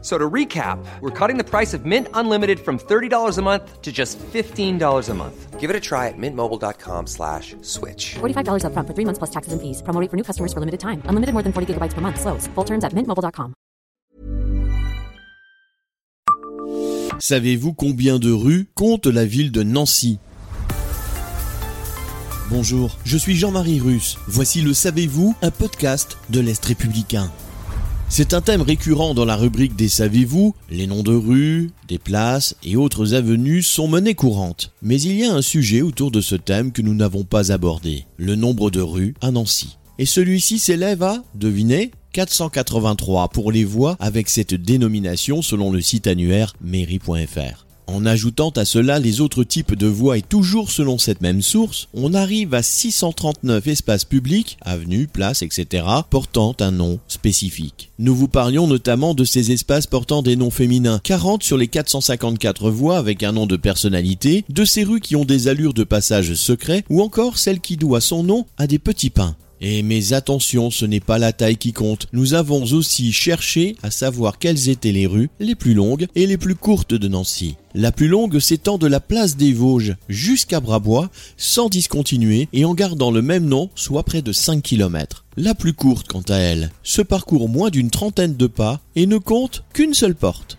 So to recap, we're cutting the price of Mint Unlimited from $30 a month to just $15 a month. Give it a try at mintmobile.com slash switch. $45 upfront for three months plus taxes and fees. Promo rate for new customers for limited time. Unlimited more than 40 gigabytes per month. Slows. Full terms at mintmobile.com. Savez-vous combien de rues compte la ville de Nancy? Bonjour, je suis Jean-Marie Russe. Voici le Savez-vous, un podcast de l'Est républicain. C'est un thème récurrent dans la rubrique des Savez-vous Les noms de rues, des places et autres avenues sont monnaie courante. Mais il y a un sujet autour de ce thème que nous n'avons pas abordé, le nombre de rues à Nancy. Et celui-ci s'élève à, devinez, 483 pour les voies avec cette dénomination selon le site annuaire mairie.fr. En ajoutant à cela les autres types de voies et toujours selon cette même source, on arrive à 639 espaces publics, avenues, places, etc., portant un nom spécifique. Nous vous parlions notamment de ces espaces portant des noms féminins, 40 sur les 454 voies avec un nom de personnalité, de ces rues qui ont des allures de passage secret, ou encore celle qui doit son nom à des petits pains. Et mais attention, ce n'est pas la taille qui compte. Nous avons aussi cherché à savoir quelles étaient les rues les plus longues et les plus courtes de Nancy. La plus longue s'étend de la place des Vosges jusqu'à Brabois, sans discontinuer et en gardant le même nom, soit près de 5 km. La plus courte, quant à elle, se parcourt moins d'une trentaine de pas et ne compte qu'une seule porte.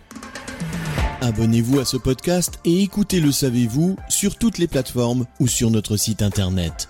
Abonnez-vous à ce podcast et écoutez Le Savez-vous sur toutes les plateformes ou sur notre site internet.